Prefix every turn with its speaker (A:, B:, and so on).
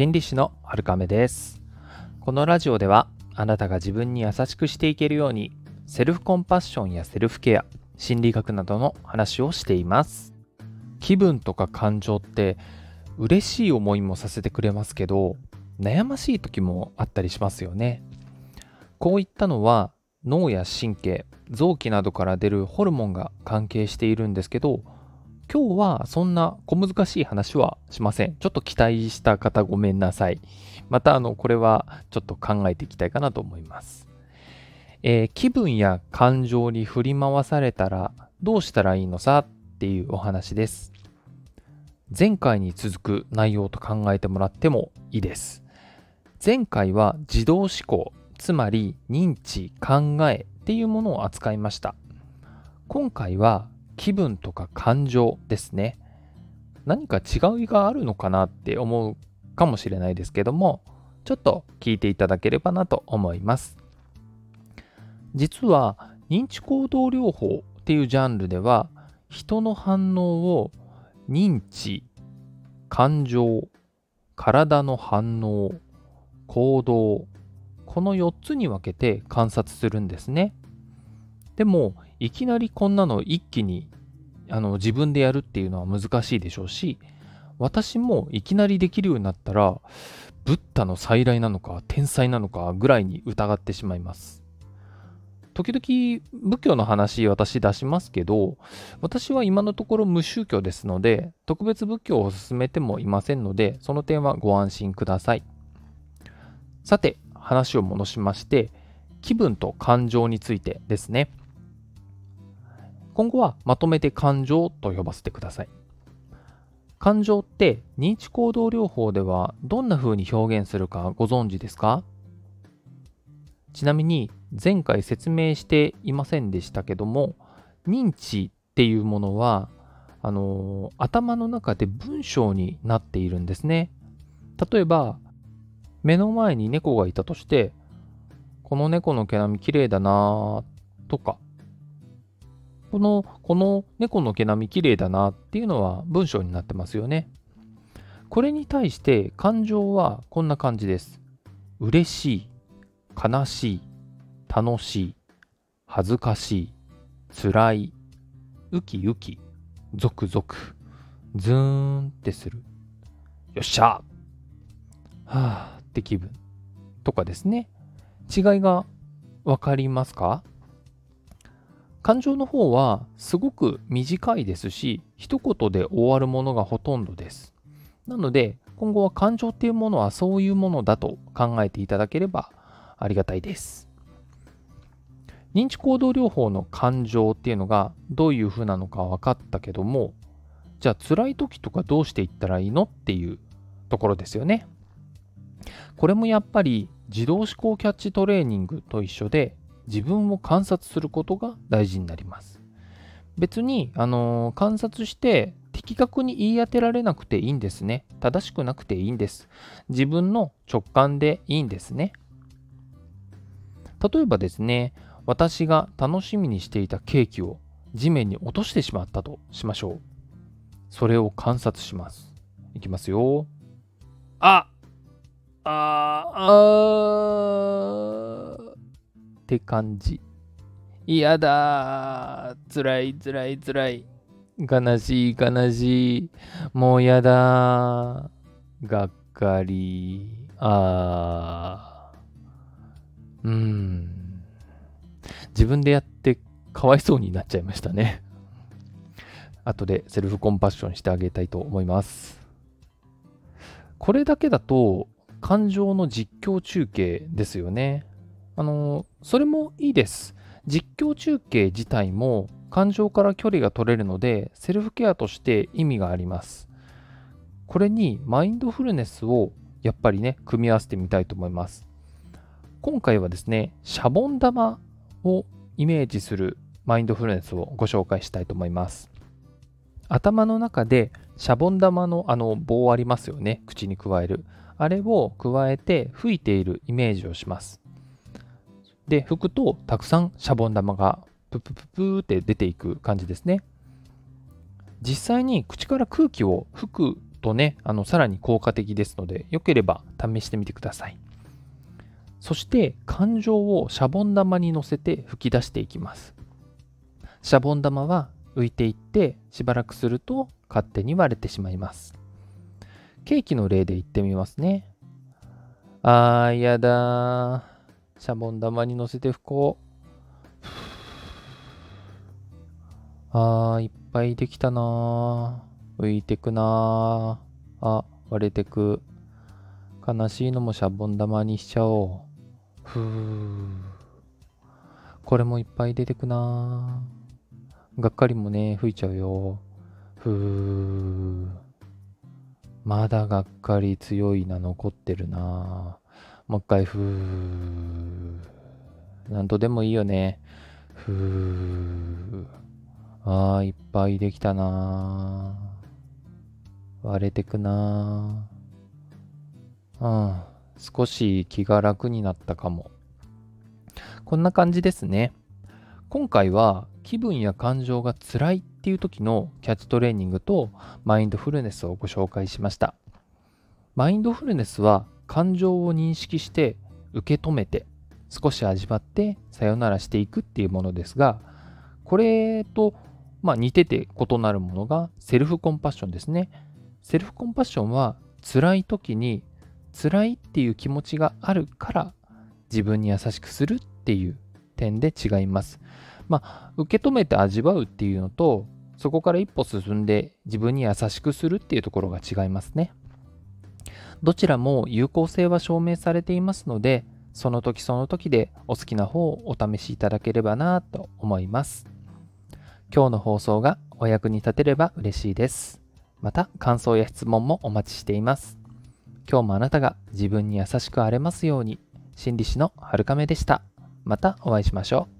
A: 心理師の春亀です。このラジオではあなたが自分に優しくしていけるようにセルフコンパッションやセルフケア心理学などの話をしています。気分とか感情って嬉しい思いもさせてくれますけど悩ましい時もあったりしますよね。こういったのは脳や神経臓器などから出るホルモンが関係しているんですけど今日はそんな小難しい話はしません。ちょっと期待した方ごめんなさい。またあのこれはちょっと考えていきたいかなと思います。えー、気分や感情に振り回されたらどうしたらいいのさっていうお話です。前回に続く内容と考えてもらってもいいです。前回は自動思考、つまり認知、考えっていうものを扱いました。今回は気分とか感情ですね。何か違いがあるのかなって思うかもしれないですけども、ちょっと聞いていただければなと思います。実は認知行動療法っていうジャンルでは人の反応を認知、感情、体の反応、行動、この4つに分けて観察するんですね。でもいきなりこんなの一気にあの自分でやるっていうのは難しいでしょうし私もいきなりできるようになったらブッダの再来なのか天才なのかぐらいに疑ってしまいます。時々仏教の話私出しますけど私は今のところ無宗教ですので特別仏教を進めてもいませんのでその点はご安心ください。さて話を戻しまして気分と感情についてですね。今後はまとめて感情と呼ばせてください。感情って認知行動療法ではどんな風に表現するかご存知ですか？ちなみに前回説明していませんでしたけども認知っていうものはあの、頭の中で文章になっているんですね。例えば目の前に猫がいたとしてこの猫の毛並み綺麗だなとかこの、この猫の毛並み綺麗だなっていうのは文章になってますよね。これに対して感情はこんな感じです。嬉しい、悲しい、楽しい、恥ずかしい、辛い、ウキウキ、ゾクゾク、ズーンってする。よっしゃはあって気分とかですね。違いがわかりますか？感情の方はすごく短いですし、一言で終わるものがほとんどです。なので、今後は感情っていうものはそういうものだと考えていただければありがたいです。認知行動療法の感情っていうのがどういうふうなのか分かったけども、じゃあ辛い時とかどうしていったらいいのっていうところですよね。これもやっぱり自動思考キャッチトレーニングと一緒で自分を観察することが大事になります。別に、あのー、観察して的確に言い当てられなくていいんですね。正しくなくていいんです。自分の直感でいいんですね。例えばですね、私が楽しみにしていたケーキを地面に落としてしまったとしましょう。それを観察します。いきますよ。あああって感じ。嫌だつらいつらいつらい。悲しい悲しい。もう嫌だがっかり。あー。うん。自分でやってかわいそうになっちゃいましたね。後でセルフコンパッションしてあげたいと思います。これだけだと感情の実況中継ですよね。あの、それもいいです。実況中継自体も感情から距離が取れるので、セルフケアとして意味があります。これにマインドフルネスをやっぱりね、組み合わせてみたいと思います。今回はですね、シャボン玉をイメージするマインドフルネスをご紹介したいと思います。頭の中でシャボン玉のあの棒ありますよね、口に加える。あれを加えて吹いているイメージをします。で、吹くとたくさんシャボン玉がププププーって出ていく感じですね。実際に口から空気を吹くとね、あのさらに効果的ですので、よければ試してみてください。そして感情をシャボン玉に乗せて吹き出していきます。シャボン玉は浮いていってしばらくすると勝手に割れてしまいます。ケーキの例で言ってみますね。あー、やだシャボン玉に乗せて吹こう。あー、いっぱいできたな浮いてくなあ、割れてく。悲しいのもシャボン玉にしちゃおう。ふー。これもいっぱい出てくながっかりもね、吹いちゃうよ。ふー。まだがっかり強いな、残ってるなもう一回、ふー。なんとでもいいよね。ふー。あー、いっぱいできたな割れてくなうん。少し気が楽になったかも。こんな感じですね。今回は気分や感情が辛いっていう時のキャッチトレーニングとマインドフルネスをご紹介しました。マインドフルネスは感情を認識して受け止めて少し味わってさよならしていくっていうものですがこれとまあ似てて異なるものがセルフコンパッションですね。セルフコンパッションは辛い時に辛いっていう気持ちがあるから自分に優しくするっていう点で違います。まあ、受け止めて味わうっていうのとそこから一歩進んで自分に優しくするっていうところが違いますね。どちらも有効性は証明されていますのでその時その時でお好きな方をお試しいただければなと思います。今日の放送がお役に立てれば嬉しいです。また感想や質問もお待ちしています。今日もあなたが自分に優しくあれますように、心理師のはるかめでした。またお会いしましょう。